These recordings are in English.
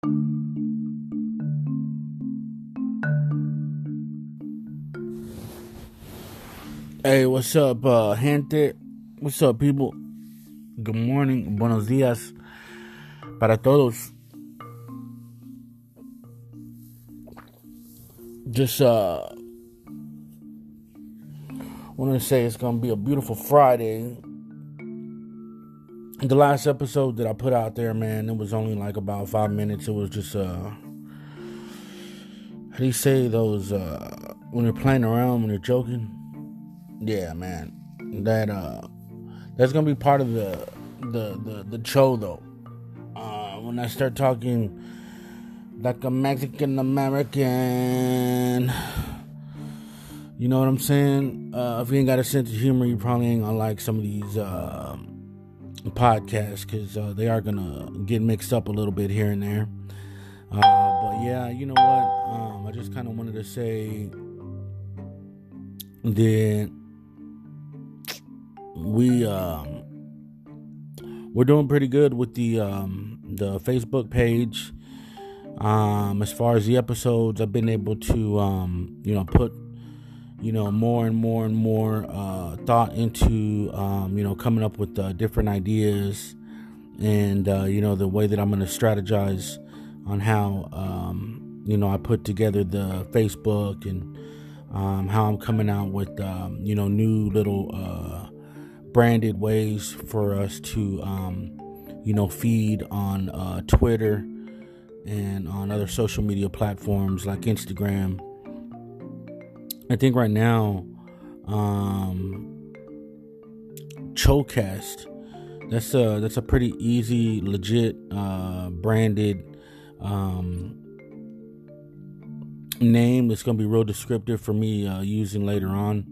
Hey, what's up, uh, gente? What's up, people? Good morning, buenos días para todos. Just, uh, want to say it's gonna be a beautiful Friday. The last episode that I put out there, man, it was only like about five minutes. It was just, uh, how do you say those, uh, when you're playing around, when you're joking? yeah, man, that uh, that's gonna be part of the the the, the show though. Uh, when I start talking like a Mexican American, you know what I'm saying? Uh, if you ain't got a sense of humor, you probably ain't gonna like some of these uh, podcasts because uh, they are gonna get mixed up a little bit here and there. Uh, but yeah, you know what? Um, I just kind of wanted to say that we um, we're doing pretty good with the um, the Facebook page. Um, as far as the episodes, I've been able to um, you know put you know more and more and more uh, thought into um, you know coming up with uh, different ideas and uh, you know the way that I'm going to strategize on how um, you know I put together the Facebook and um, how I'm coming out with um, you know new little uh, branded ways for us to, um, you know, feed on uh, Twitter and on other social media platforms like Instagram. I think right now, um, Chocast. That's a that's a pretty easy, legit, uh, branded um, name. It's gonna be real descriptive for me uh, using later on.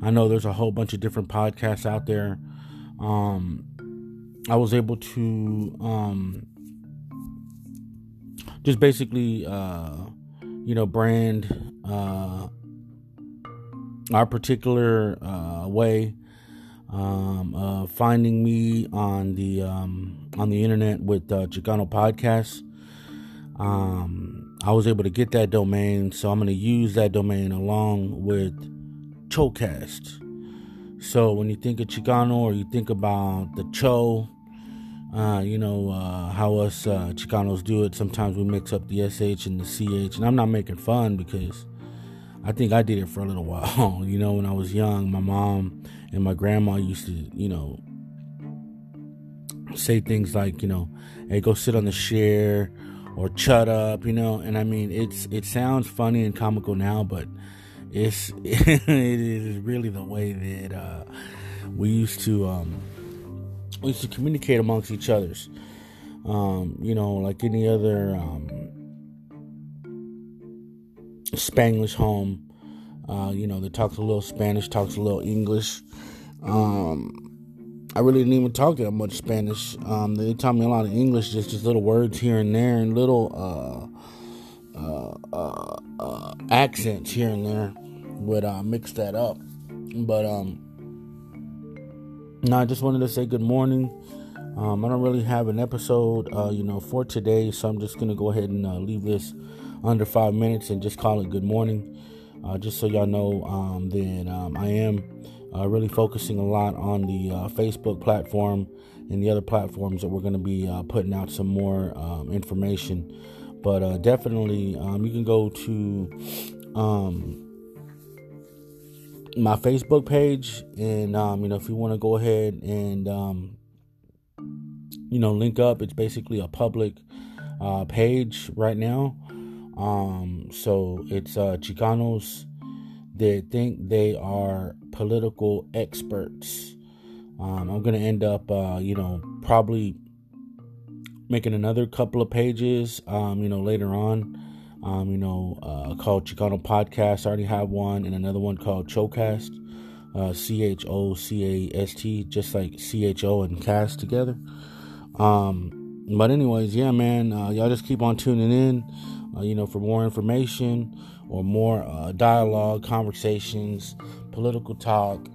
I know there's a whole bunch of different podcasts out there. Um, I was able to um, just basically, uh, you know, brand uh, our particular uh, way um, of finding me on the um, on the internet with uh, Chicano Podcasts. Um, I was able to get that domain, so I'm going to use that domain along with Chocast. So when you think of Chicano or you think about the Cho, uh, you know uh, how us uh, Chicanos do it. Sometimes we mix up the SH and the CH, and I'm not making fun because I think I did it for a little while. you know, when I was young, my mom and my grandma used to, you know, say things like, you know, "Hey, go sit on the chair," or "Shut up," you know. And I mean, it's it sounds funny and comical now, but it's it is really the way that uh, we used to um, we used to communicate amongst each others. Um, you know, like any other um, Spanglish home. Uh, you know, that talks a little Spanish, talks a little English. Um, I really didn't even talk that much Spanish. Um, they taught me a lot of English, just just little words here and there, and little uh, uh, uh, uh accents here and there would uh, mix that up. But um, no, I just wanted to say good morning. Um, I don't really have an episode, uh, you know, for today, so I'm just gonna go ahead and leave this under five minutes and just call it good morning. Uh, just so y'all know um, that um, I am uh, really focusing a lot on the uh, Facebook platform and the other platforms that we're going to be uh, putting out some more um, information. But uh, definitely, um, you can go to um, my Facebook page, and um, you know if you want to go ahead and you know link up, it's basically a public uh, page right now. Um, so it's uh, Chicanos that think they are political experts. Um, I'm gonna end up, uh, you know, probably making another couple of pages, um, you know, later on um, you know, uh, called Chicano Podcast. I already have one, and another one called Chocast, uh, C H O C A S T, just like C H O and cast together. Um, but anyways, yeah, man, uh, y'all just keep on tuning in, uh, you know, for more information or more uh, dialogue, conversations, political talk,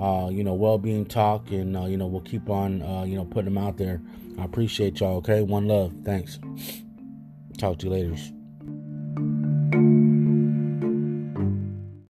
uh, you know, well-being talk, and uh, you know, we'll keep on, uh, you know, putting them out there. I appreciate y'all. Okay, one love. Thanks. Talk to you later.